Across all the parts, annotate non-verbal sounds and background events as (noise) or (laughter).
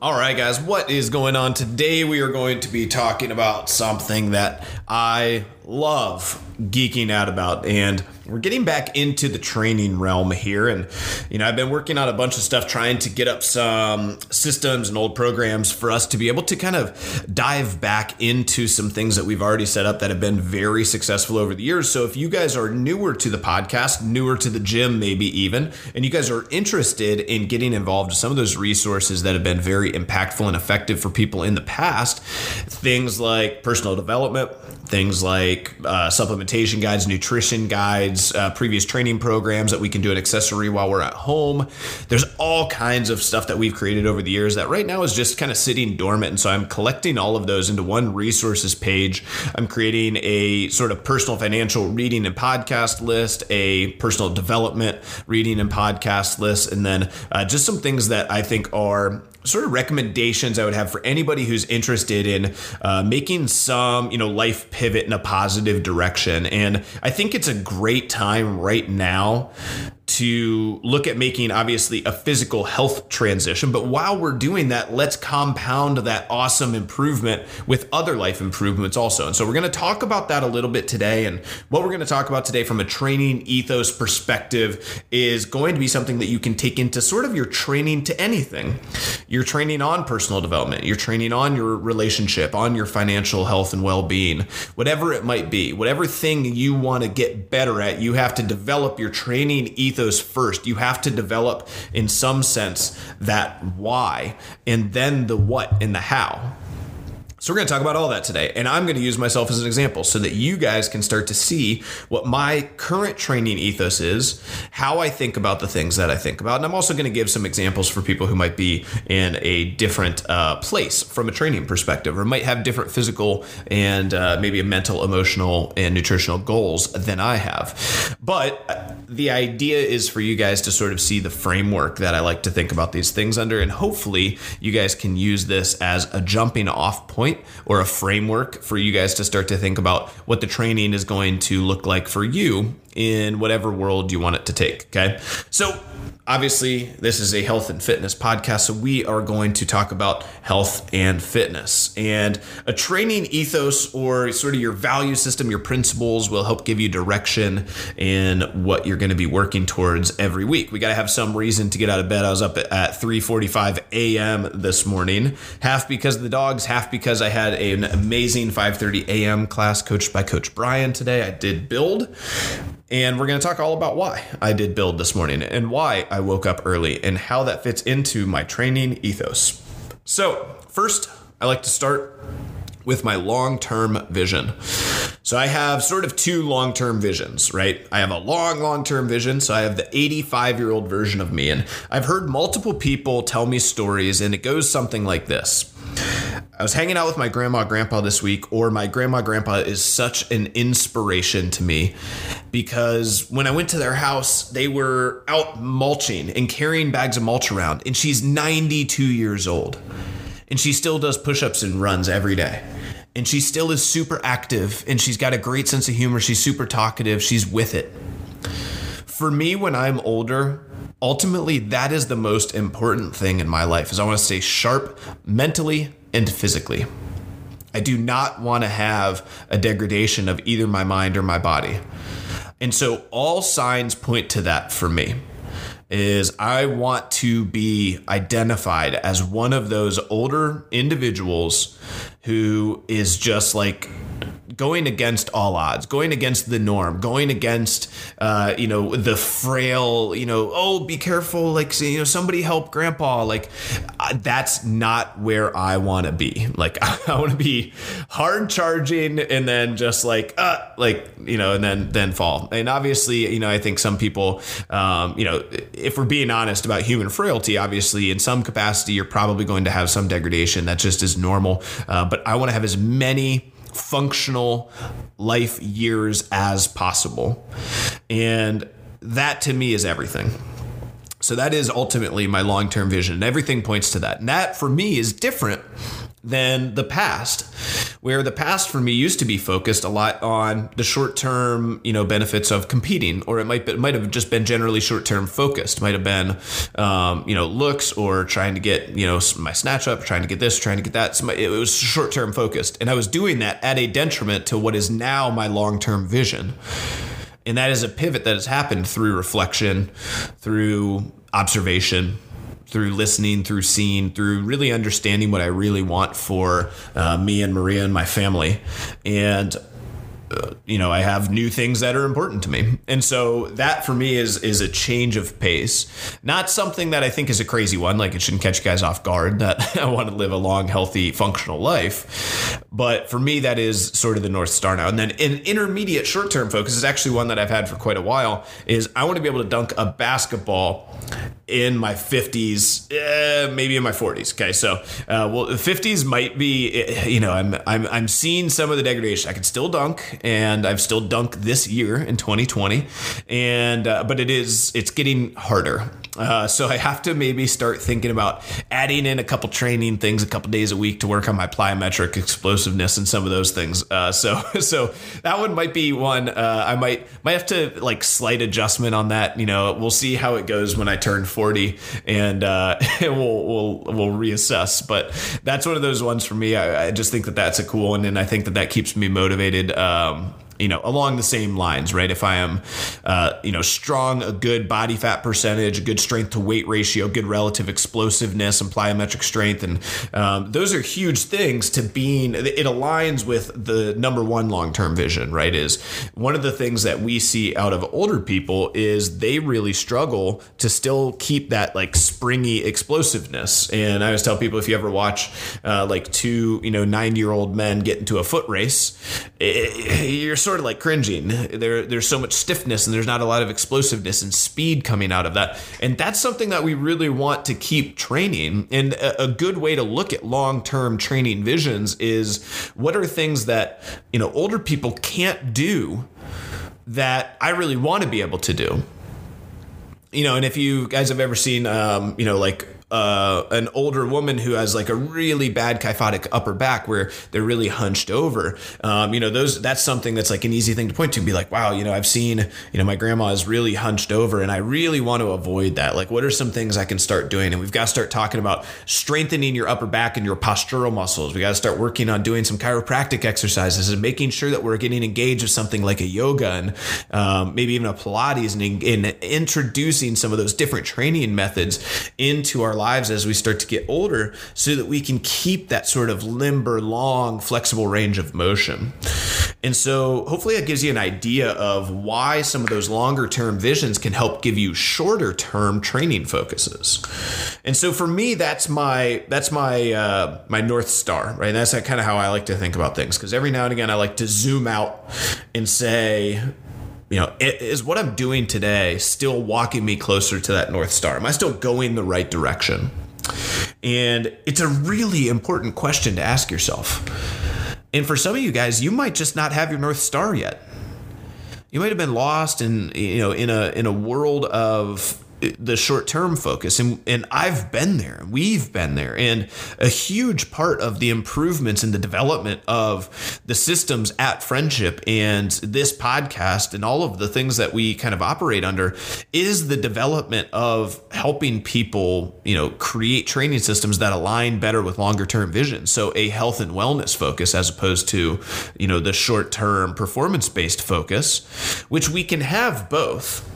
All right, guys, what is going on? Today we are going to be talking about something that I love geeking out about. And we're getting back into the training realm here. And, you know, I've been working on a bunch of stuff trying to get up some systems and old programs for us to be able to kind of dive back into some things that we've already set up that have been very successful over the years. So if you guys are newer to the podcast, newer to the gym, maybe even, and you guys are interested in getting involved with some of those resources that have been very impactful and effective for people in the past, things like personal development, things like uh, supplementation guides, nutrition guides, uh, previous training programs that we can do an accessory while we're at home. There's all kinds of stuff that we've created over the years that right now is just kind of sitting dormant. And so I'm collecting all of those into one resources page. I'm creating a sort of personal financial reading and podcast list, a personal development reading and podcast list, and then uh, just some things that I think are sort of recommendations I would have for anybody who's interested in uh, making some, you know, life pivot in a positive direction. And I think it's a great time right now to look at making obviously a physical health transition. But while we're doing that, let's compound that awesome improvement with other life improvements also. And so we're going to talk about that a little bit today. And what we're going to talk about today from a training ethos perspective is going to be something that you can take into sort of your training to anything. You're training on personal development, you're training on your relationship, on your financial health and well being, whatever it might be, whatever thing you want to get better at, you have to develop your training ethos ethos first. You have to develop, in some sense, that why and then the what and the how. So, we're going to talk about all that today. And I'm going to use myself as an example so that you guys can start to see what my current training ethos is, how I think about the things that I think about. And I'm also going to give some examples for people who might be in a different uh, place from a training perspective or might have different physical and uh, maybe a mental, emotional, and nutritional goals than I have. But uh, the idea is for you guys to sort of see the framework that I like to think about these things under. And hopefully, you guys can use this as a jumping off point point or a framework for you guys to start to think about what the training is going to look like for you in whatever world you want it to take. Okay. So, obviously, this is a health and fitness podcast. So, we are going to talk about health and fitness. And a training ethos or sort of your value system, your principles will help give you direction in what you're going to be working towards every week. We got to have some reason to get out of bed. I was up at 3:45 a.m. this morning, half because of the dogs, half because I had an amazing 5:30 a.m. class coached by Coach Brian today. I did build and we're going to talk all about why I did build this morning and why I woke up early and how that fits into my training ethos. So, first, I like to start with my long term vision. So, I have sort of two long term visions, right? I have a long, long term vision. So, I have the 85 year old version of me. And I've heard multiple people tell me stories, and it goes something like this. I was hanging out with my grandma grandpa this week, or my grandma grandpa is such an inspiration to me because when I went to their house, they were out mulching and carrying bags of mulch around, and she's 92 years old. And she still does push ups and runs every day. And she still is super active and she's got a great sense of humor. She's super talkative. She's with it. For me, when I'm older, ultimately that is the most important thing in my life is I want to stay sharp mentally and physically. I do not want to have a degradation of either my mind or my body. And so all signs point to that for me is I want to be identified as one of those older individuals who is just like going against all odds, going against the norm, going against uh, you know the frail, you know, oh be careful, like you know somebody help grandpa, like uh, that's not where I want to be. Like (laughs) I want to be hard charging and then just like uh like you know and then then fall. And obviously, you know, I think some people um, you know, if we're being honest about human frailty, obviously in some capacity you're probably going to have some degradation. That just is normal. Uh, but I want to have as many functional life years as possible. And that to me is everything. So that is ultimately my long term vision. And everything points to that. And that for me is different than the past where the past for me used to be focused a lot on the short-term you know benefits of competing or it might be, it might have just been generally short-term focused. Might have been um, you know looks or trying to get you know my snatch up trying to get this trying to get that. So it was short-term focused. And i was doing that at a detriment to what is now my long-term vision. And that is a pivot that has happened through reflection through observation through listening, through seeing, through really understanding what I really want for uh, me and Maria and my family. And uh, you know, I have new things that are important to me. And so that for me is is a change of pace. Not something that I think is a crazy one, like it shouldn't catch you guys off guard that (laughs) I want to live a long, healthy, functional life. But for me, that is sort of the North Star now. And then an intermediate short term focus is actually one that I've had for quite a while is I want to be able to dunk a basketball in my 50s, eh, maybe in my 40s. Okay, so uh, well, the 50s might be, eh, you know, I'm I'm I'm seeing some of the degradation. I can still dunk, and I've still dunked this year in 2020, and uh, but it is it's getting harder. Uh, so I have to maybe start thinking about adding in a couple training things a couple days a week to work on my plyometric explosiveness and some of those things. Uh, so (laughs) so that one might be one uh, I might might have to like slight adjustment on that. You know, we'll see how it goes when I turn 40, and uh, (laughs) we'll we'll we'll reassess. But that's one of those ones for me. I, I just think that that's a cool one, and I think that that keeps me motivated. Um, you know, along the same lines, right? If I am, uh, you know, strong, a good body fat percentage, a good strength to weight ratio, good relative explosiveness and plyometric strength, and um, those are huge things to being. It aligns with the number one long term vision, right? Is one of the things that we see out of older people is they really struggle to still keep that like springy explosiveness. And I always tell people if you ever watch uh, like two, you know, nine year old men get into a foot race, it, you're sort of like cringing. There, there's so much stiffness and there's not a lot of explosiveness and speed coming out of that. And that's something that we really want to keep training. And a, a good way to look at long term training visions is what are things that, you know, older people can't do that I really want to be able to do. You know, and if you guys have ever seen, um, you know, like uh, an older woman who has like a really bad kyphotic upper back where they're really hunched over. Um, you know, those that's something that's like an easy thing to point to. Be like, wow, you know, I've seen, you know, my grandma is really hunched over, and I really want to avoid that. Like, what are some things I can start doing? And we've got to start talking about strengthening your upper back and your postural muscles. We got to start working on doing some chiropractic exercises and making sure that we're getting engaged with something like a yoga and um, maybe even a Pilates and in introducing some of those different training methods into our lives as we start to get older so that we can keep that sort of limber, long, flexible range of motion. And so hopefully that gives you an idea of why some of those longer term visions can help give you shorter term training focuses. And so for me, that's my that's my uh, my north star, right? That's kind of how I like to think about things because every now and again I like to zoom out and say, you know, is what I'm doing today still walking me closer to that North Star? Am I still going the right direction? And it's a really important question to ask yourself. And for some of you guys, you might just not have your North Star yet. You might have been lost in you know in a in a world of the short term focus and and I've been there we've been there. And a huge part of the improvements in the development of the systems at friendship and this podcast and all of the things that we kind of operate under is the development of helping people you know create training systems that align better with longer term vision. So a health and wellness focus as opposed to you know the short term performance based focus which we can have both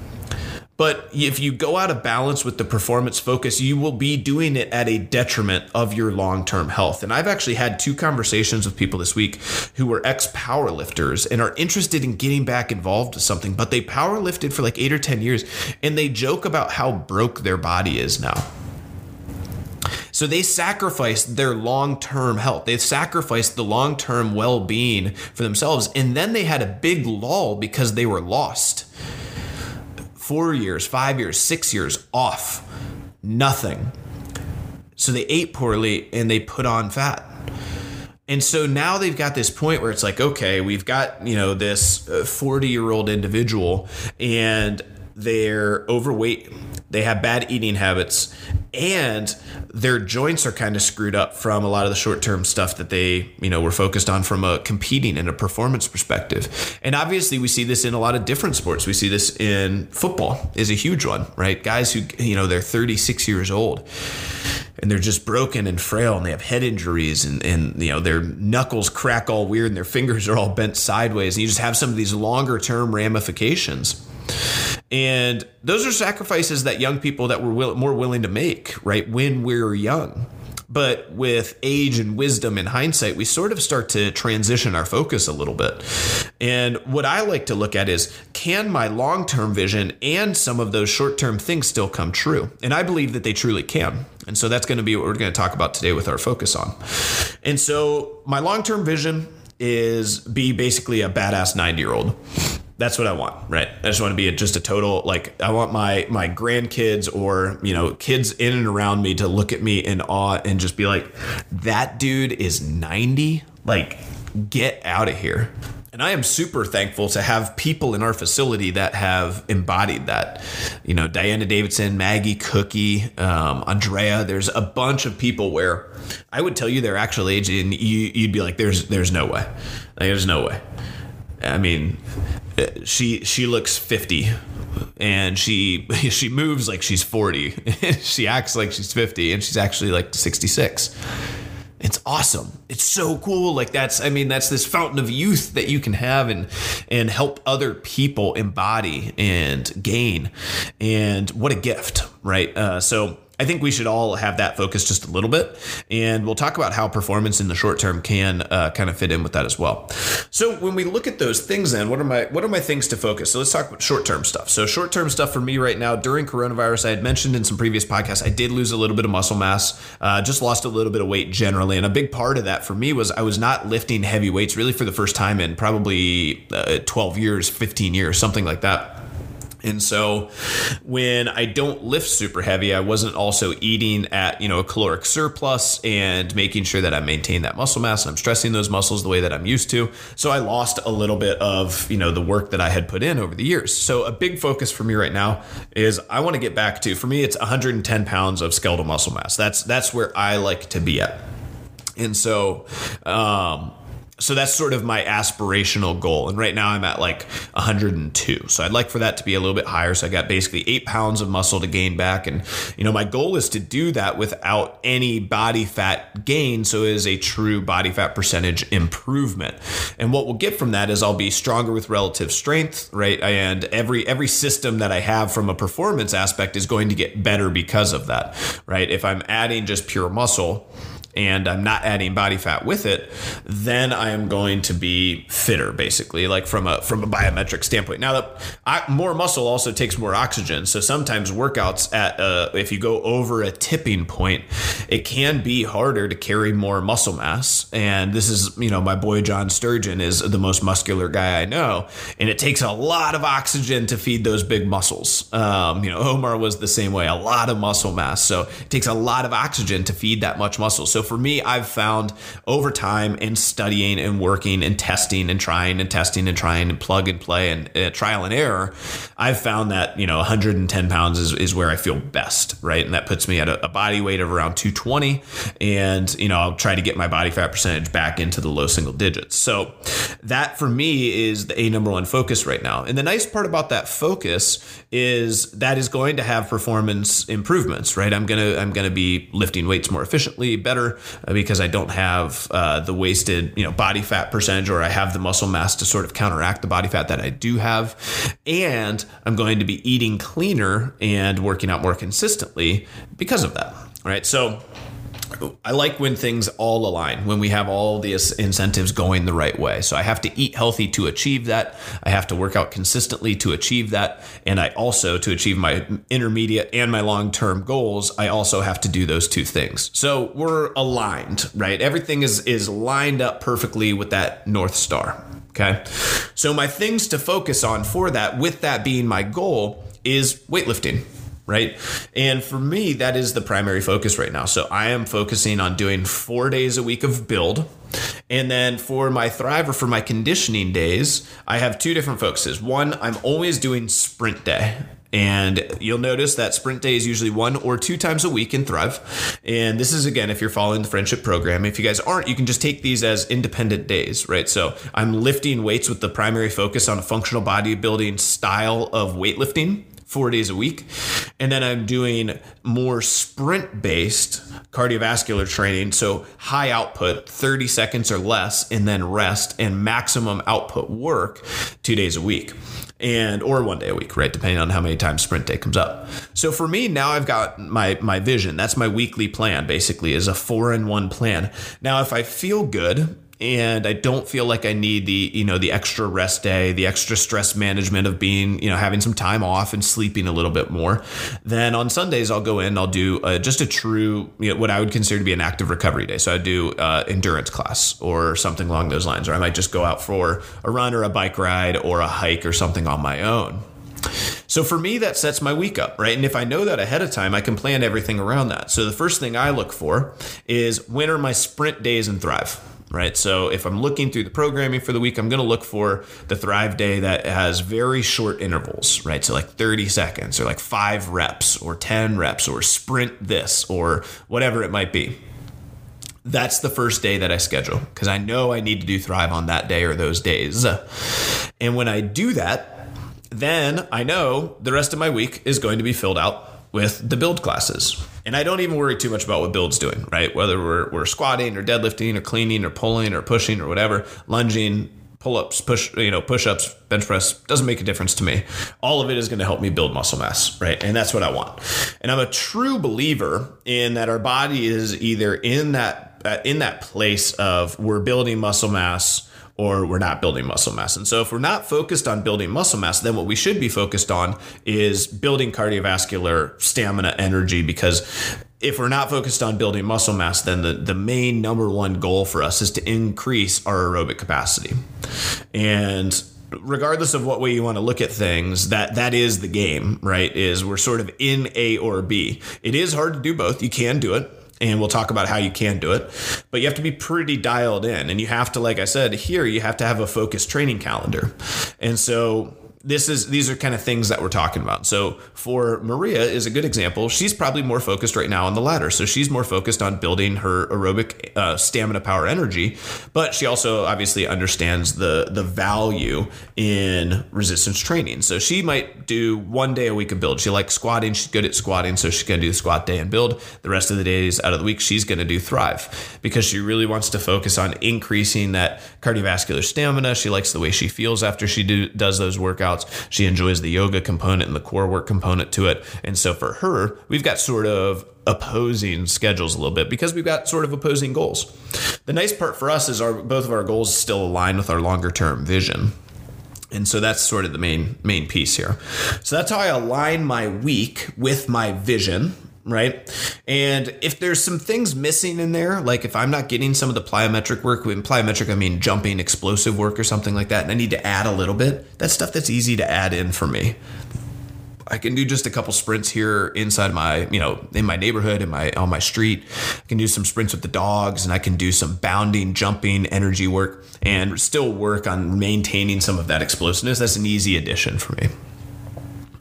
but if you go out of balance with the performance focus, you will be doing it at a detriment of your long term health. And I've actually had two conversations with people this week who were ex powerlifters and are interested in getting back involved with something, but they powerlifted for like eight or 10 years and they joke about how broke their body is now. So they sacrificed their long term health. They sacrificed the long term well being for themselves. And then they had a big lull because they were lost four years, five years, six years off. Nothing. So they ate poorly and they put on fat. And so now they've got this point where it's like, okay, we've got, you know, this uh, 40 year old individual and they're overweight they have bad eating habits, and their joints are kind of screwed up from a lot of the short term stuff that they, you know, were focused on from a competing and a performance perspective. And obviously, we see this in a lot of different sports. We see this in football is a huge one, right? Guys who, you know, they're 36 years old and they're just broken and frail and they have head injuries and, and you know their knuckles crack all weird and their fingers are all bent sideways and you just have some of these longer term ramifications and those are sacrifices that young people that were will, more willing to make right when we're young but with age and wisdom and hindsight, we sort of start to transition our focus a little bit. And what I like to look at is can my long term vision and some of those short term things still come true? And I believe that they truly can. And so that's going to be what we're going to talk about today with our focus on. And so my long term vision is be basically a badass 90 year old that's what I want, right? I just want to be a, just a total like I want my my grandkids or you know kids in and around me to look at me in awe and just be like, that dude is ninety. Like, get out of here. And I am super thankful to have people in our facility that have embodied that. You know, Diana Davidson, Maggie Cookie, um, Andrea. There's a bunch of people where I would tell you their actual age, and you, would be like, "There's, there's no way. Like, there's no way." I mean, she she looks 50 and she (laughs) she moves like she's 40 (laughs) she acts like she's 50 and she's actually like 66 it's awesome. It's so cool. Like that's i mean that's this fountain of youth that you can have and and help other people embody and gain. And what a gift right? Uh, so I think we should all have that focus just a little bit. And we'll talk about how performance in the short term can uh, kind of fit in with that as well. So when we look at those things, then what are my what are my things to focus? So let's talk about short term stuff. So short term stuff for me right now during coronavirus, I had mentioned in some previous podcasts, I did lose a little bit of muscle mass, uh, just lost a little bit of weight generally, and a big part of that for me was I was not lifting heavy weights really for the first time in probably uh, 12 years, 15 years, something like that. And so when I don't lift super heavy, I wasn't also eating at, you know, a caloric surplus and making sure that I maintain that muscle mass and I'm stressing those muscles the way that I'm used to. So I lost a little bit of, you know, the work that I had put in over the years. So a big focus for me right now is I want to get back to, for me, it's 110 pounds of skeletal muscle mass. That's, that's where I like to be at. And so, um, so that's sort of my aspirational goal. And right now I'm at like 102. So I'd like for that to be a little bit higher. So I got basically eight pounds of muscle to gain back. And, you know, my goal is to do that without any body fat gain. So it is a true body fat percentage improvement. And what we'll get from that is I'll be stronger with relative strength, right? And every, every system that I have from a performance aspect is going to get better because of that, right? If I'm adding just pure muscle, and I'm not adding body fat with it, then I am going to be fitter, basically, like from a from a biometric standpoint. Now, that more muscle also takes more oxygen, so sometimes workouts at uh, if you go over a tipping point, it can be harder to carry more muscle mass. And this is, you know, my boy John Sturgeon is the most muscular guy I know, and it takes a lot of oxygen to feed those big muscles. Um, you know, Omar was the same way, a lot of muscle mass, so it takes a lot of oxygen to feed that much muscle. So for me, I've found over time in studying and working and testing and trying and testing and trying and plug and play and uh, trial and error, I've found that, you know, 110 pounds is, is where I feel best, right? And that puts me at a, a body weight of around 220. And, you know, I'll try to get my body fat percentage back into the low single digits. So that for me is the A number one focus right now. And the nice part about that focus is that is going to have performance improvements, right? I'm to, I'm to be lifting weights more efficiently, better uh, because I don't have uh, the wasted, you know, body fat percentage, or I have the muscle mass to sort of counteract the body fat that I do have, and I'm going to be eating cleaner and working out more consistently because of that. Right, so I like when things all align, when we have all the incentives going the right way. So I have to eat healthy to achieve that. I have to work out consistently to achieve that. And I also, to achieve my intermediate and my long term goals, I also have to do those two things. So we're aligned, right? Everything is, is lined up perfectly with that North Star. Okay. So my things to focus on for that, with that being my goal, is weightlifting right? And for me, that is the primary focus right now. So I am focusing on doing four days a week of build. And then for my thrive or for my conditioning days, I have two different focuses. One, I'm always doing sprint day. And you'll notice that sprint day is usually one or two times a week in Thrive. And this is, again, if you're following the friendship program. If you guys aren't, you can just take these as independent days, right? So I'm lifting weights with the primary focus on a functional bodybuilding style of weightlifting four days a week. And then I'm doing more sprint based cardiovascular training. So high output, 30 seconds or less, and then rest and maximum output work two days a week and or one day a week, right? Depending on how many times sprint day comes up. So for me, now I've got my my vision. That's my weekly plan, basically, is a four in one plan. Now, if I feel good and I don't feel like I need the you know the extra rest day, the extra stress management of being you know having some time off and sleeping a little bit more. Then on Sundays I'll go in, I'll do uh, just a true you know, what I would consider to be an active recovery day. So I do uh, endurance class or something along those lines, or I might just go out for a run or a bike ride or a hike or something on my own. So for me, that sets my week up, right? And if I know that ahead of time, I can plan everything around that. So the first thing I look for is when are my sprint days and Thrive? Right? So if I'm looking through the programming for the week, I'm going to look for the Thrive Day that has very short intervals, right? So like 30 seconds or like five reps or 10 reps or sprint this or whatever it might be. That's the first day that I schedule because I know I need to do Thrive on that day or those days. And when I do that, then I know the rest of my week is going to be filled out with the build classes. And I don't even worry too much about what build's doing, right? Whether we're, we're squatting or deadlifting or cleaning or pulling or pushing or whatever, lunging, pull-ups, push, you know, push-ups, bench press doesn't make a difference to me. All of it is going to help me build muscle mass, right? And that's what I want. And I'm a true believer in that our body is either in that uh, in that place of we're building muscle mass or we're not building muscle mass. And so if we're not focused on building muscle mass, then what we should be focused on is building cardiovascular stamina energy because if we're not focused on building muscle mass, then the, the main number one goal for us is to increase our aerobic capacity. And regardless of what way you want to look at things, that that is the game, right? Is we're sort of in A or B. It is hard to do both. You can do it and we'll talk about how you can do it. But you have to be pretty dialed in, and you have to, like I said, here you have to have a focused training calendar. And so this is these are kind of things that we're talking about. So for Maria is a good example. She's probably more focused right now on the latter. So she's more focused on building her aerobic uh, stamina, power, energy. But she also obviously understands the the value in resistance training. So she might do one day a week of build. She likes squatting. She's good at squatting, so she's gonna do the squat day and build. The rest of the days out of the week, she's gonna do thrive because she really wants to focus on increasing that cardiovascular stamina. She likes the way she feels after she do, does those workouts workouts. She enjoys the yoga component and the core work component to it. And so for her, we've got sort of opposing schedules a little bit because we've got sort of opposing goals. The nice part for us is our both of our goals still align with our longer term vision. And so that's sort of the main main piece here. So that's how I align my week with my vision right? And if there's some things missing in there, like if I'm not getting some of the plyometric work, in plyometric I mean jumping explosive work or something like that, and I need to add a little bit, that's stuff that's easy to add in for me. I can do just a couple sprints here inside my, you know, in my neighborhood, in my on my street. I can do some sprints with the dogs, and I can do some bounding, jumping, energy work, and still work on maintaining some of that explosiveness. That's an easy addition for me.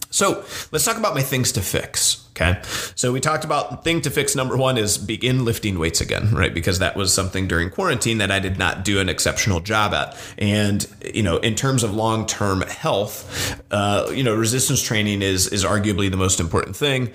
So let's talk about my things to fix. Okay. So we talked about thing to fix number one is begin lifting weights again, right? Because that was something during quarantine that I did not do an exceptional job at. And, you know, in terms of long term health, uh, you know, resistance training is, is arguably the most important thing.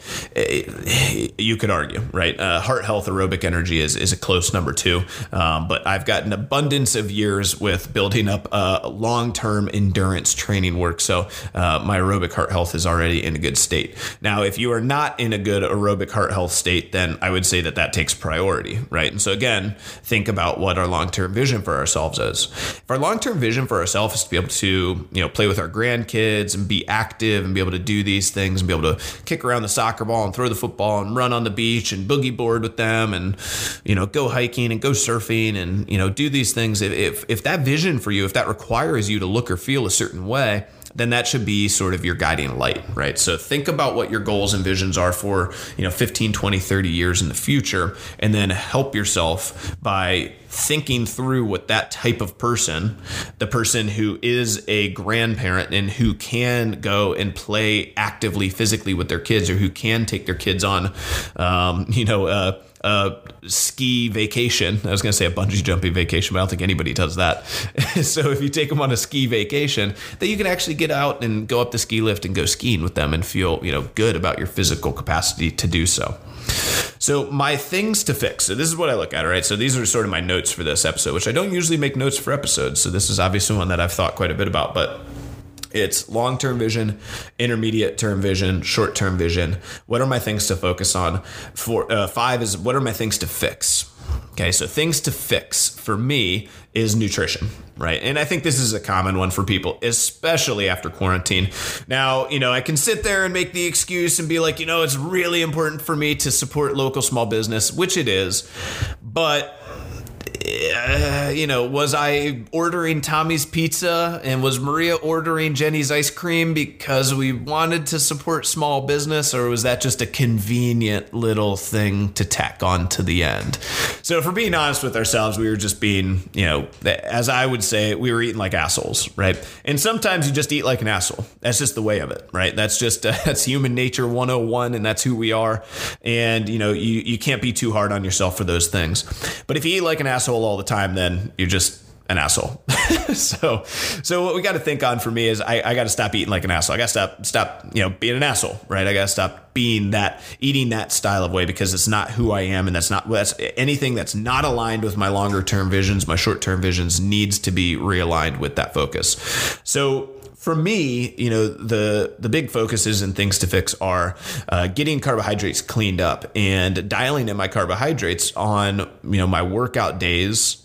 You could argue, right? Uh, heart health, aerobic energy is, is a close number two. Um, but I've got an abundance of years with building up uh, long term endurance training work. So uh, my aerobic heart health is already in a good state. Now, if you are not not in a good aerobic heart health state, then I would say that that takes priority, right? And so again, think about what our long-term vision for ourselves is. If our long-term vision for ourselves is to be able to, you know, play with our grandkids and be active and be able to do these things and be able to kick around the soccer ball and throw the football and run on the beach and boogie board with them and, you know, go hiking and go surfing and, you know, do these things. If, if, if that vision for you, if that requires you to look or feel a certain way, then that should be sort of your guiding light, right? So think about what your goals and visions are for, you know, 15, 20, 30 years in the future and then help yourself by thinking through what that type of person, the person who is a grandparent and who can go and play actively physically with their kids or who can take their kids on, um, you know, uh, a ski vacation. I was going to say a bungee jumping vacation, but I don't think anybody does that. (laughs) so if you take them on a ski vacation, that you can actually get out and go up the ski lift and go skiing with them and feel, you know, good about your physical capacity to do so. So my things to fix. So this is what I look at, all right? So these are sort of my notes for this episode, which I don't usually make notes for episodes. So this is obviously one that I've thought quite a bit about, but it's long term vision, intermediate term vision, short term vision. What are my things to focus on? For uh, five is what are my things to fix? Okay, so things to fix for me is nutrition, right? And I think this is a common one for people, especially after quarantine. Now, you know, I can sit there and make the excuse and be like, you know, it's really important for me to support local small business, which it is, but uh, you know, was I ordering Tommy's pizza and was Maria ordering Jenny's ice cream because we wanted to support small business, or was that just a convenient little thing to tack on to the end? So, for being honest with ourselves, we were just being, you know, as I would say, we were eating like assholes, right? And sometimes you just eat like an asshole. That's just the way of it, right? That's just uh, (laughs) that's human nature 101, and that's who we are. And you know, you you can't be too hard on yourself for those things. But if you eat like an asshole all the time, then you're just an asshole. (laughs) so, so what we got to think on for me is I, I got to stop eating like an asshole. I got to stop, stop, you know, being an asshole, right? I got to stop being that, eating that style of way because it's not who I am, and that's not that's anything that's not aligned with my longer term visions, my short term visions needs to be realigned with that focus. So for me, you know, the the big focuses and things to fix are uh, getting carbohydrates cleaned up and dialing in my carbohydrates on you know my workout days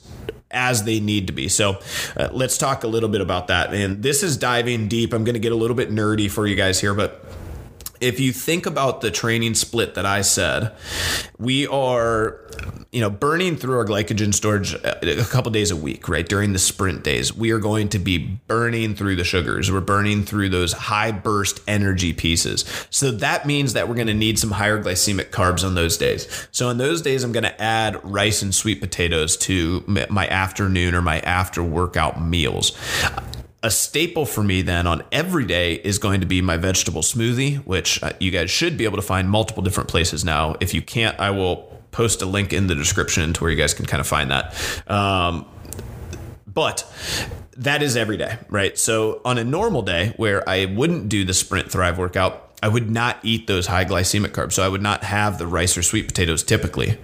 as they need to be. So uh, let's talk a little bit about that. And this is diving deep. I'm going to get a little bit nerdy for you guys here, but if you think about the training split that I said, we are, you know, burning through our glycogen storage a couple days a week, right? During the sprint days, we are going to be burning through the sugars. We're burning through those high burst energy pieces. So that means that we're going to need some higher glycemic carbs on those days. So on those days, I'm going to add rice and sweet potatoes to my afternoon or my after workout meals a staple for me then on every day is going to be my vegetable smoothie, which uh, you guys should be able to find multiple different places now. If you can't, I will post a link in the description to where you guys can kind of find that. Um, but that is every day, right? So on a normal day where I wouldn't do the Sprint Thrive workout, I would not eat those high glycemic carbs. So I would not have the rice or sweet potatoes typically.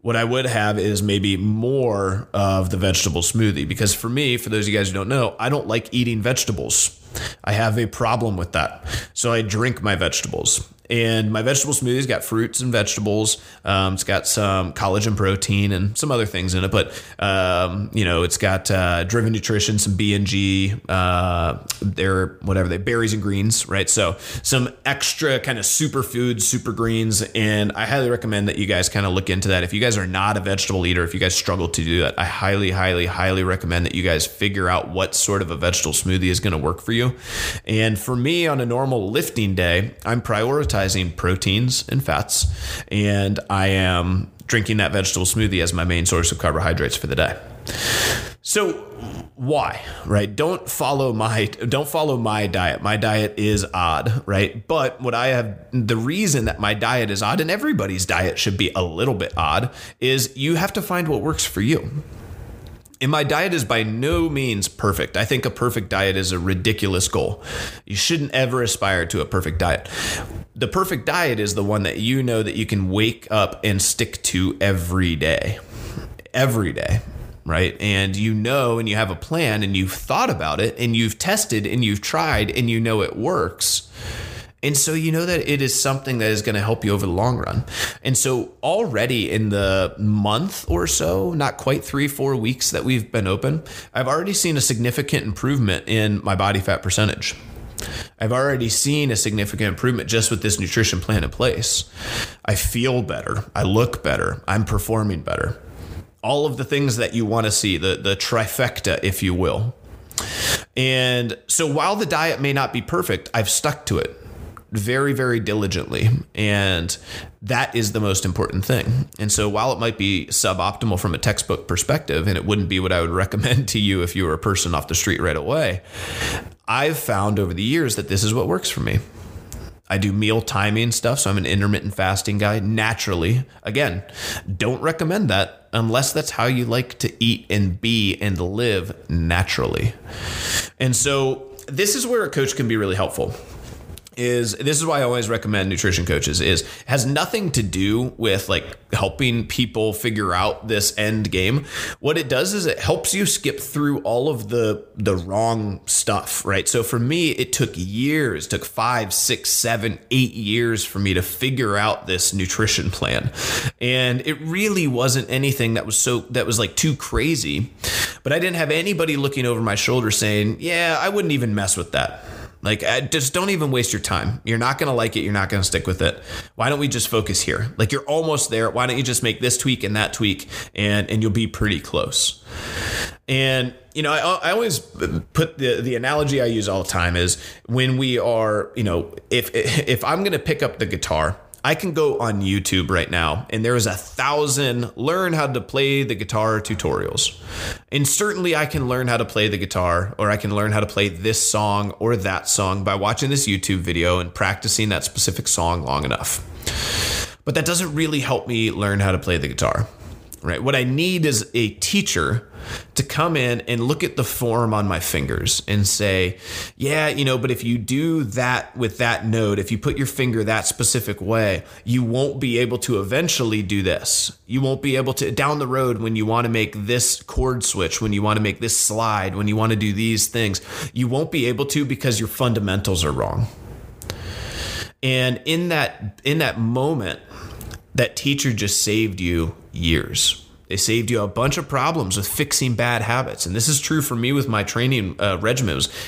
What I would have is maybe more of the vegetable smoothie because for me, for those of you guys who don't know, I don't like eating vegetables. I have a problem with that. So I drink my vegetables. And my vegetable smoothie's got fruits and vegetables. Um, it's got some collagen protein and some other things in it, but um, you know, it's got uh, driven nutrition, some B and G, uh, they're whatever they berries and greens, right? So some extra kind of superfoods, super greens, and I highly recommend that you guys kind of look into that. If you guys are not a vegetable eater, if you guys struggle to do that, I highly, highly, highly recommend that you guys figure out what sort of a vegetable smoothie is going to work for you. And for me, on a normal lifting day, I'm prioritizing prioritizing proteins and fats, and I am drinking that vegetable smoothie as my main source of carbohydrates for the day. So why, right? Don't follow my don't follow my diet. My diet is odd, right? But what I have the reason that my diet is odd and everybody's diet should be a little bit odd is you have to find what works for you. And my diet is by no means perfect. I think a perfect diet is a ridiculous goal. You shouldn't ever aspire to a perfect diet. The perfect diet is the one that you know that you can wake up and stick to every day. Every day right? And you know, and you have a plan, and you've thought about it, and you've tested, and you've tried, and you know it works. And so you know that it is something that is going to help you over the long run. And so already in the month or so, not quite three, four weeks that we've been open, I've already seen a significant improvement in my body fat percentage. I've already seen a significant improvement just with this nutrition plan in place. I feel better. I look better. I'm performing better. All of the things that you want to see, the, the trifecta, if you will. And so while the diet may not be perfect, I've stuck to it very, very diligently. And that is the most important thing. And so while it might be suboptimal from a textbook perspective, and it wouldn't be what I would (laughs) recommend to you if you were a person off the street right away, I've found over the years that this is what works for me. I do meal timing stuff, so I'm an intermittent fasting guy naturally. Again, don't recommend that unless that's how you like to eat and be and live naturally. And so this is where a coach can be really helpful is this is why I always recommend nutrition coaches is has nothing to do with like helping people figure out this end game. What it does is it helps you skip through all of the the wrong stuff, right? So for me, it took years, took five, six, seven, eight years for me to figure out this nutrition plan. And it really wasn't anything that was so that was like too crazy. But I didn't have anybody looking over my shoulder saying, Yeah, I wouldn't even mess with that like, just don't even waste your time. You're not going to like it. You're not going to stick with it. Why don't we just focus here? Like, you're almost there. Why don't you just make this tweak and that tweak, and and you'll be pretty close. And you know, I, I always put the the analogy I use all the time is when we are, you know, if if I'm going to pick up the guitar I can go on YouTube right now and there is a thousand learn how to play the guitar tutorials. And certainly I can learn how to play the guitar or I can learn how to play this song or that song by watching this YouTube video and practicing that specific song long enough. But that doesn't really help me learn how to play the guitar right? What I need is a teacher to come in and look at the form on my fingers and say, yeah, you know, but if you do that with that note, if you put your finger that specific way, you won't be able to eventually do this. You won't be able to down the road when you want to make this chord switch, when you want to make this slide, when you want to do these things, you won't be able to because your fundamentals are wrong. And in that in that moment, that teacher just saved you years. They saved you a bunch of problems with fixing bad habits. And this is true for me with my training uh,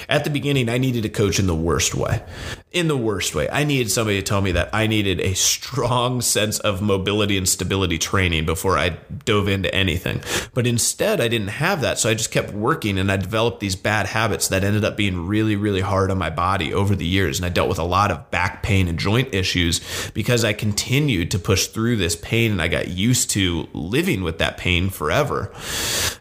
at the beginning, I needed a coach in the worst way. In the worst way. I needed somebody to tell me that I needed a strong (laughs) sense of mobility and stability training before I dove into anything. But instead, I didn't have that. So I just kept working and I developed these bad habits that ended up being really, really hard on my body over the years. And I dealt with a lot of back pain and joint issues because I continued to push through this pain and I got used to living with that that pain forever.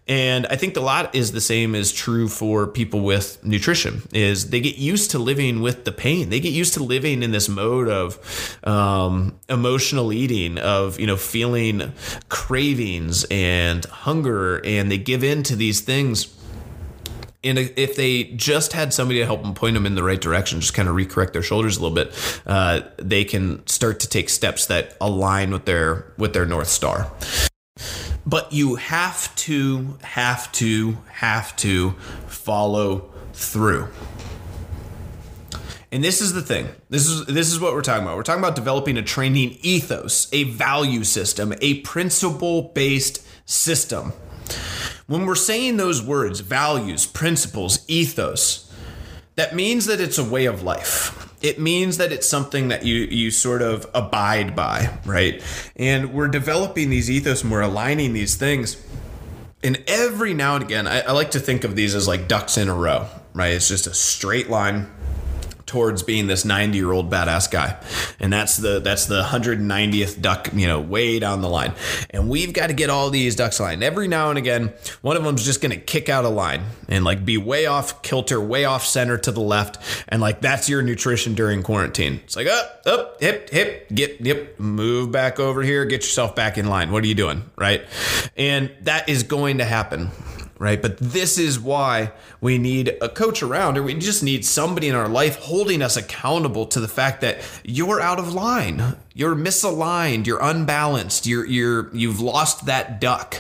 And I think a lot is the same is true for people with nutrition is they get used to living with the pain. They get used to living in this mode of um, emotional eating, of you know feeling cravings and hunger, and they give in to these things and if they just had somebody to help them point them in the right direction, just kind of recorrect their shoulders a little bit, uh, they can start to take steps that align with their with their north star. But you have to, have to, have to follow through. And this is the thing. This is this is what we're talking about. We're talking about developing a training ethos, a value system, a principle-based system. When we're saying those words, values, principles, ethos, that means that it's a way of life it means that it's something that you you sort of abide by, right? And we're developing these ethos and we're aligning these things. And every now and again, I, I like to think of these as like ducks in a row, right? It's just a straight line towards being this 90 year old badass guy. And that's the that's the 190th duck you know way down the line. And we've got to get all these ducks aligned. Every now and again one of them's just going to kick out a line and like be way off kilter way off center to the left. And like that's your nutrition during quarantine. It's like up up hip hip get yep move back over here get yourself back in line. What are you doing? Right? And that is going to happen right? But this is why we need a coach around, or we just need somebody in our life holding us accountable to the fact that you're out of line, you're misaligned, you're unbalanced, you're you're you've lost that duck.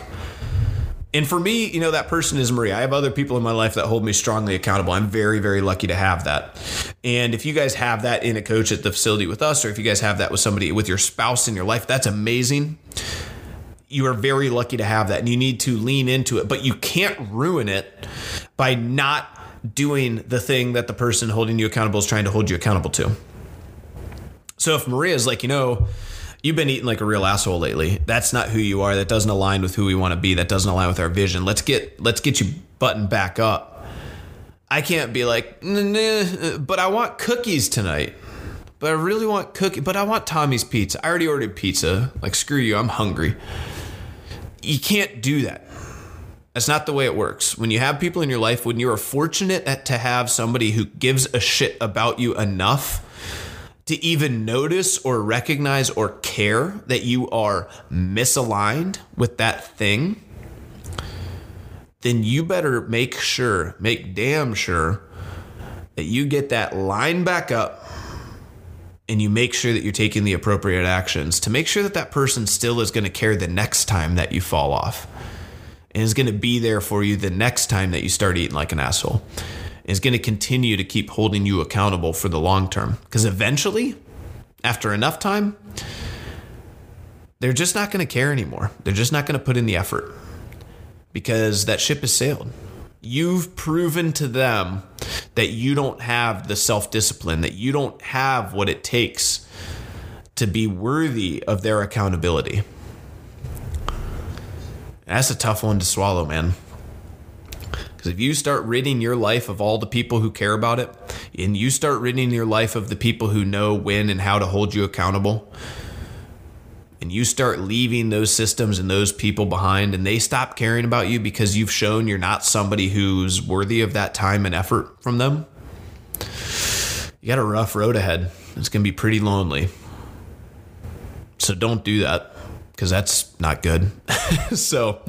And for me, you know, that person is Maria. I have other people in my life that hold me strongly accountable. I'm very, very lucky to have that. And if you guys have that in a coach at the facility with us, or if you guys have that with somebody with your spouse in your life, that's amazing you are very lucky to have that and you need to lean into it, but you can't ruin it by not doing the thing that the person holding you accountable is trying to hold you accountable to. So if Maria's like, you know, you've been eating like a real asshole lately. That's not who you are. That doesn't align with who we want to be. That doesn't align with our vision. Let's get let's get you buttoned back up. I can't be like, but I want cookies tonight. But I really want cookie. But I want Tommy's pizza. I already ordered pizza. Like screw you, I'm hungry. You can't do that. That's not the way it works. When you have people in your life, when you are fortunate to have somebody who gives a shit about you enough to even notice or recognize or care that you are misaligned with that thing, then you better make sure, make damn sure that you get that line back up and you make sure that you're taking the appropriate actions to make sure that that person still is going to care the next time that you fall off and is going to be there for you the next time that you start eating like an asshole. Is going to continue to keep holding you accountable for the long term. Because eventually, after enough time, they're just not going to care anymore. They're just not going to put in the effort because that ship has sailed. You've proven to them that you don't have the self discipline, that you don't have what it takes to be worthy of their accountability. That's a tough one to swallow, man. Because if you start ridding your life of all the people who care about it, and you start ridding your life of the people who know when and how to hold you accountable, and you start leaving those systems and those people behind, and they stop caring about you because you've shown you're not somebody who's worthy of that time and effort from them, you got a rough road ahead. It's going to be pretty lonely. So don't do that because that's not good. (laughs) so,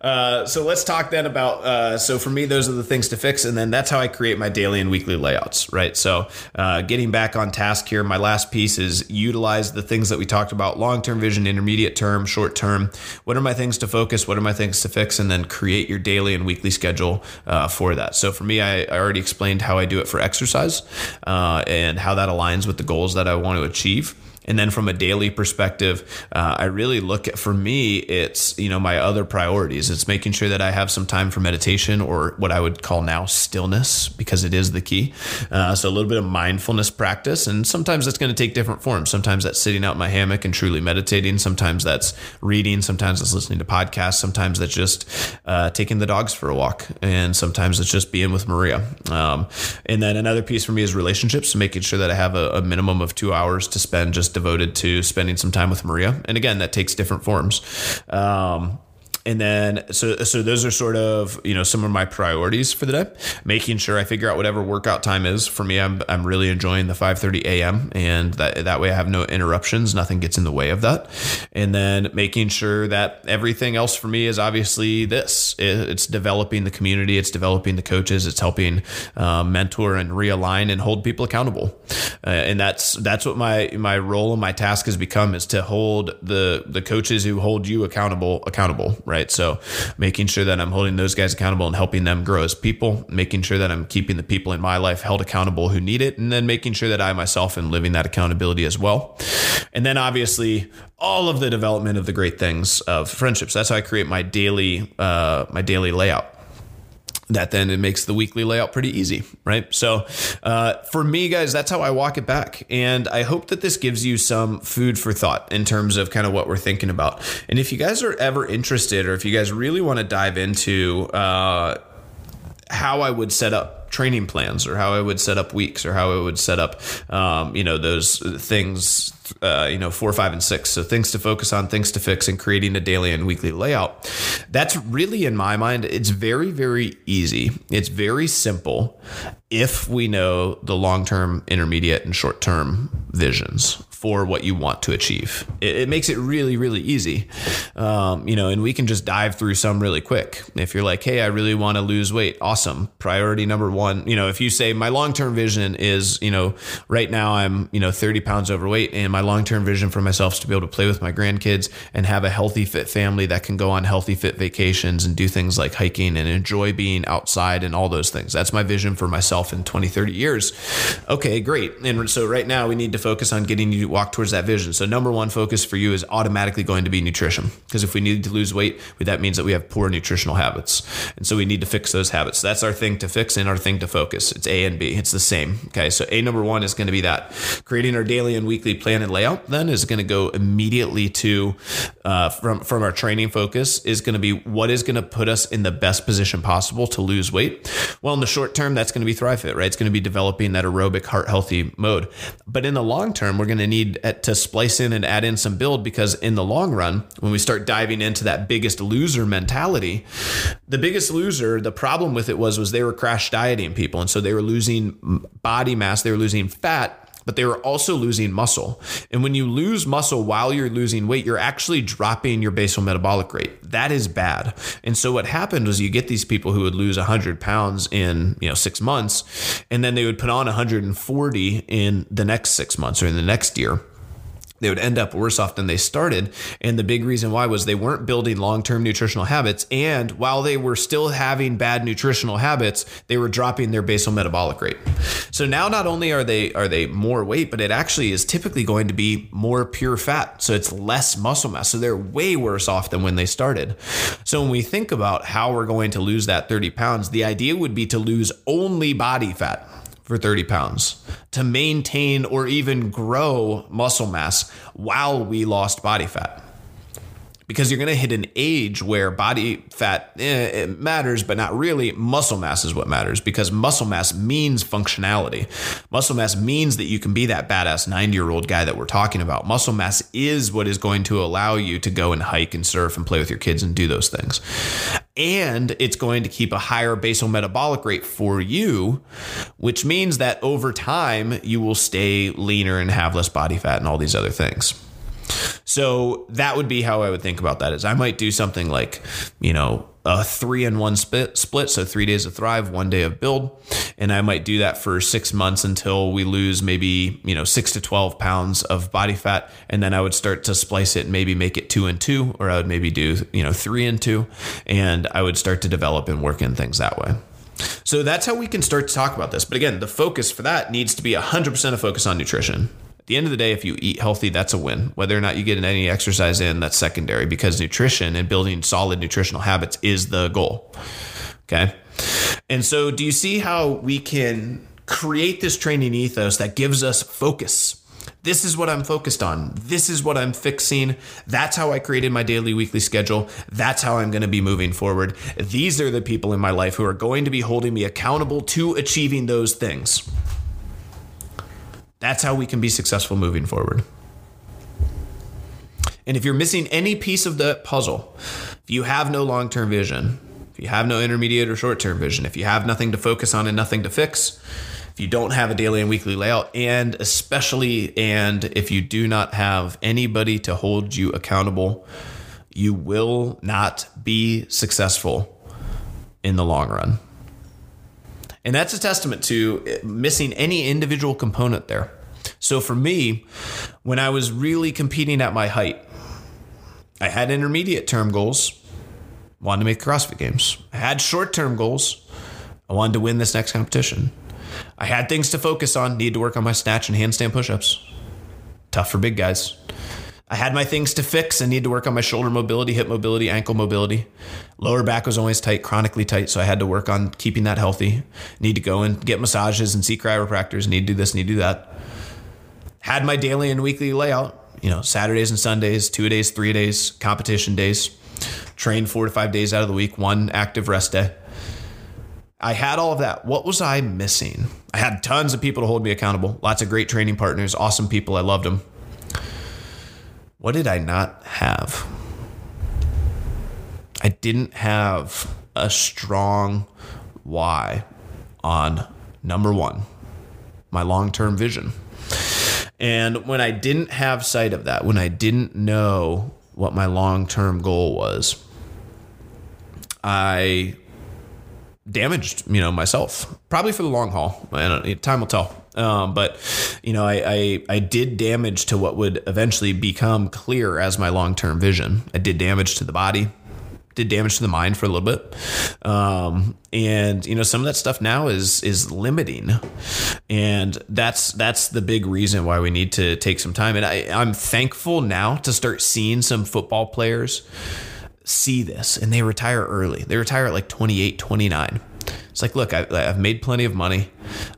uh, so let's talk then about. Uh, so for me, those are the things to fix, and then that's how I create my daily and weekly layouts. Right. So, uh, getting back on task here, my last piece is utilize the things that we talked about: long-term vision, intermediate term, short term. What are my things to focus? What are my things to fix? And then create your daily and weekly schedule uh, for that. So for me, I, I, already explained how I do it for exercise uh, and how that aligns with the goals that I want to achieve. And then from a daily perspective, uh, I really look at, for me, it's, you know, my other priorities. It's making sure that I have some time for meditation or what I would call now stillness because it is the key. Uh, so a little bit of mindfulness practice. And sometimes that's going to take different forms. Sometimes that's sitting out in my hammock and truly meditating. Sometimes that's reading. Sometimes it's listening to podcasts. Sometimes that's just uh, taking the dogs for a walk. And sometimes it's just being with Maria. Um, and then another piece for me is relationships, making sure that I have a, a minimum of two hours to spend just devoted to spending some time with Maria. And again, that takes different forms. Um, and then so so those are sort of you know some of my priorities for the day. Making sure i figure out whatever workout time is. For me i'm, I'm really enjoying the 5.30 a.m and that, that way i have no interruptions. Nothing gets in the way of that. And then making sure that everything else for me is obviously this. It's developing the community. It's developing the coaches. It's helping uh, mentor and realign and hold people accountable. Uh, and that's that's what my my role and my task has become is to hold the the coaches who hold you accountable accountable right right? So making sure that I'm holding those guys accountable and helping them grow as people, making sure that I'm keeping the people in my life held accountable who need it, and then making sure that I myself am living that accountability as well. And then obviously all of the development of the great things of friendships. That's how I create my daily uh, my daily layout that then it makes the weekly layout pretty easy, right? So, uh, for me, guys, that's how I walk it back. And I hope that this gives you some food for thought in terms of kind of what we're thinking about. And if you guys are ever interested, or if you guys really want to dive into uh, how I would set up training plans or how I would set up weeks or how I would set up, um, you know, those things, uh, you know, four, five, and six. So things to focus on, things to fix, and creating a daily and weekly layout. That's really, in my mind, it's very, very easy. It's very simple if we know the long term, intermediate, and short term visions for what you want to achieve. It, it makes it really, really easy. Um, you know, and we can just dive through some really quick. If you're like, hey, I really want to lose weight, awesome. Priority number one, you know, if you say my long term vision is, you know, right now I'm, you know, 30 pounds overweight, and my long term vision for myself is to be able to play with my grandkids and have a healthy, fit family that can go on healthy, fit vacations and do things like hiking and enjoy being outside and all those things. That's my vision for myself in 20, 30 years. Okay, great. And so right now we need to focus on getting you walk towards that vision. So, number one focus for you is automatically going to be nutrition. Because if we need to lose weight, that means that we have poor nutritional habits. And so we need to fix those habits. That's our thing to fix and our thing to focus. It's A and B. It's the same. Okay. So, A number one is going to be that. Creating our daily and weekly plan and layout then is going to go immediately to, uh, from, from our training focus, is going to be what is going to put us in the best position possible to lose weight. Well, in the short term, that's going to be Thrive Fit, right? It's going to be developing that aerobic heart healthy mode. But in the long term, we're going to need Uh, to splice in and add in some build because in the long run, when we start diving into that biggest loser mentality, the biggest loser, the problem with it was was they were crash dieting people, and so they were losing body mass, they were losing fat but they were also losing muscle. And when you lose muscle while you're losing weight, you're actually dropping your basal metabolic rate. That is bad. And so what happened was you get these people who would lose 100 pounds in, you know, 6 months and then they would put on 140 in the next 6 months or in the next year they would end up worse off than they started. And the big reason why was they weren't building long term nutritional habits. And while they were still having bad nutritional habits, they were dropping their basal metabolic rate. So now not only are they are they more weight, but it actually is typically going to be more pure fat. So it's less muscle mass. So they're way worse off than when they started. So when we think about how we're going to lose that 30 pounds, the idea would be to lose only body fat for 30 pounds to maintain or even grow muscle mass while we lost body fat because you're going to hit an age where body fat eh, matters, but not really. Muscle mass is what matters because muscle mass means functionality. Muscle mass means that you can be that badass 90 year old guy that we're talking about. Muscle mass is what is going to allow you to go and hike and surf and play with your kids and do those things. And it's going to keep a higher basal metabolic rate for you, which means that over time you will stay leaner and have less body fat and all these other things. So that would be how I would think about that is I might do something like, you know, a three and one split, split. So three days of thrive, one day of build. And I might do that for six months until we lose maybe, you know, six to 12 pounds of body fat. And then I would start to splice it and maybe make it two and two, or I would maybe do, you know, three and two. And I would start to develop and work in things that way. So that's how we can start to talk about this. But again, the focus for that needs to be 100% of focus on nutrition. At the end of the day, if you eat healthy, that's a win. Whether or not you get any exercise in, that's secondary because nutrition and building solid nutritional habits is the goal. Okay. And so, do you see how we can create this training ethos that gives us focus? This is what I'm focused on. This is what I'm fixing. That's how I created my daily, weekly schedule. That's how I'm going to be moving forward. These are the people in my life who are going to be holding me accountable to achieving those things. That's how we can be successful moving forward. And if you're missing any piece of the puzzle, if you have no long term vision, if you have no intermediate or short term vision, if you have nothing to focus on and nothing to fix, if you don't have a daily and weekly layout, and especially, and if you do not have anybody to hold you accountable, you will not be successful in the long run. And that's a testament to eh, missing any individual component there. So for me, when I was really competing at my height, I had intermediate term goals. Wanted to make CrossFit Games. I had short term goals. I wanted to win this next competition. I had things to focus on. Need to work on my snatch and handstand push-ups. Tough for big guys. I had my things to fix and need to work on my shoulder mobility, hip mobility, ankle mobility. Lower back was always tight, chronically tight, so I had to work on keeping that healthy. Need to go and get massages and see chiropractors. Need to do this, need to do that. Had my daily and weekly layout, you know, Saturdays and Sundays, two days, three days, competition days. Trained four to five days out of the week, one active rest day. I had all of that. What was I missing? I had tons of people to hold me accountable, lots of great training partners, awesome people. I loved them. What did I not have? I didn't have a strong why on number one, my long term vision. And when I didn't have sight of that, when I didn't know what my long term goal was, I damaged you know myself probably for the long haul and uh, time will tell um, but you know I, I, I did damage to what would eventually become clear as my long-term vision i did damage to the body did damage to the mind for a little bit. Um, and you know, some of that stuff now is is limiting, and that's that's the big reason why we need to take some time. And I, I'm thankful now to start seeing some football players see this and they retire early. They retire at like 28, 29. It's like, look, I, have made plenty of money.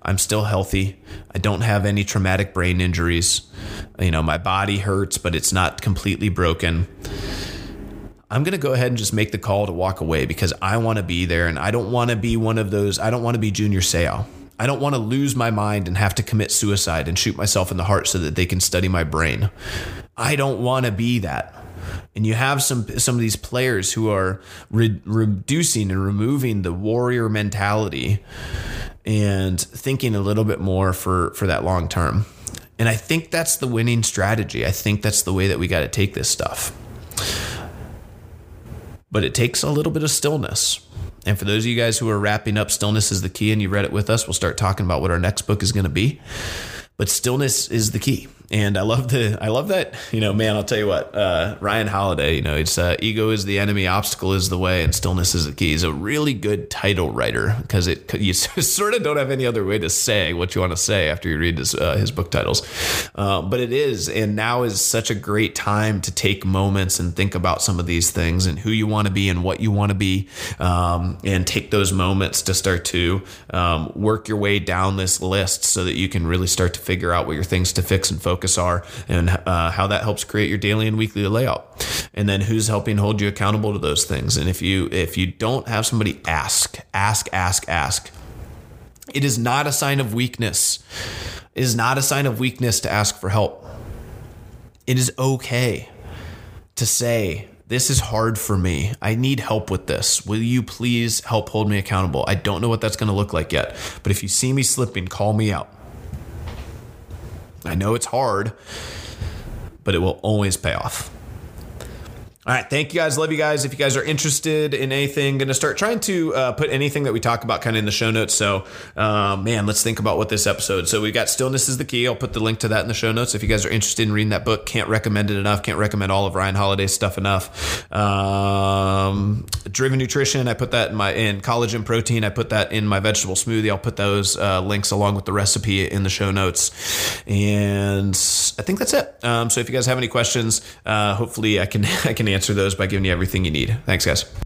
I'm still healthy. I don't have any traumatic brain injuries. You know, my body hurts, but it's not completely broken. I'm going to go ahead and just make the call to walk away because I want to be there and I don't want to be one of those. I don't want to be Junior Seau. I don't want to lose my mind and have to commit suicide and shoot myself in the heart so that they can study my brain. I don't want to be that. And you have some some of these players who are re- reducing and removing the warrior mentality and thinking a little bit more for for that long term. And I think that's the winning strategy. I think that's the way that we got to take this stuff but it takes a little bit of stillness. And for those of you guys who are wrapping up Stillness is the Key and you read it with us, we'll start talking about what our next book is going to be. But stillness is the key and I love the I love that you know man I'll tell you what uh, Ryan Holiday you know it's uh, ego is the enemy obstacle is the way and stillness is the key. He's a really good title writer because it (laughs) you sort of don't have any other way to say what you want to say after you read his uh, his book titles. Uh, but it is and now is such a great time to take moments and think about some of these things and who you want to be and what you want to be um, and take those moments to start to um, work your way down this list so that you can really start to figure out what your things to fix and focus focus are and uh, how that helps create your daily and weekly layout and then who's helping hold you accountable to those things and if you if you don't have somebody ask ask ask ask it is not a sign of weakness it is not a sign of weakness to ask for help it is okay to say this is hard for me. I need help with this. Will you please help hold me accountable? I don't know what that's going to look like yet, but if you see me slipping, call me out. I know it's hard, but it will always pay off. All right. Thank you guys. Love you guys. If you guys are interested in anything, going to start trying to uh, put anything that we talk about kind of in the show notes. So, uh, man, let's think about what this episode. So, we got Stillness is the Key. I'll put the link to that in the show notes. If you guys are interested in reading that book, can't recommend it enough. Can't recommend all of Ryan Holiday's stuff enough. Um, Driven Nutrition. I put that in my, in Collagen Protein. I put that in my vegetable smoothie. I'll put those uh, links along with the recipe in the show notes. And I think that's it. Um, so, if you guys have any questions, uh, hopefully I can, (laughs) I can answer those by giving you everything you need. Thanks, guys.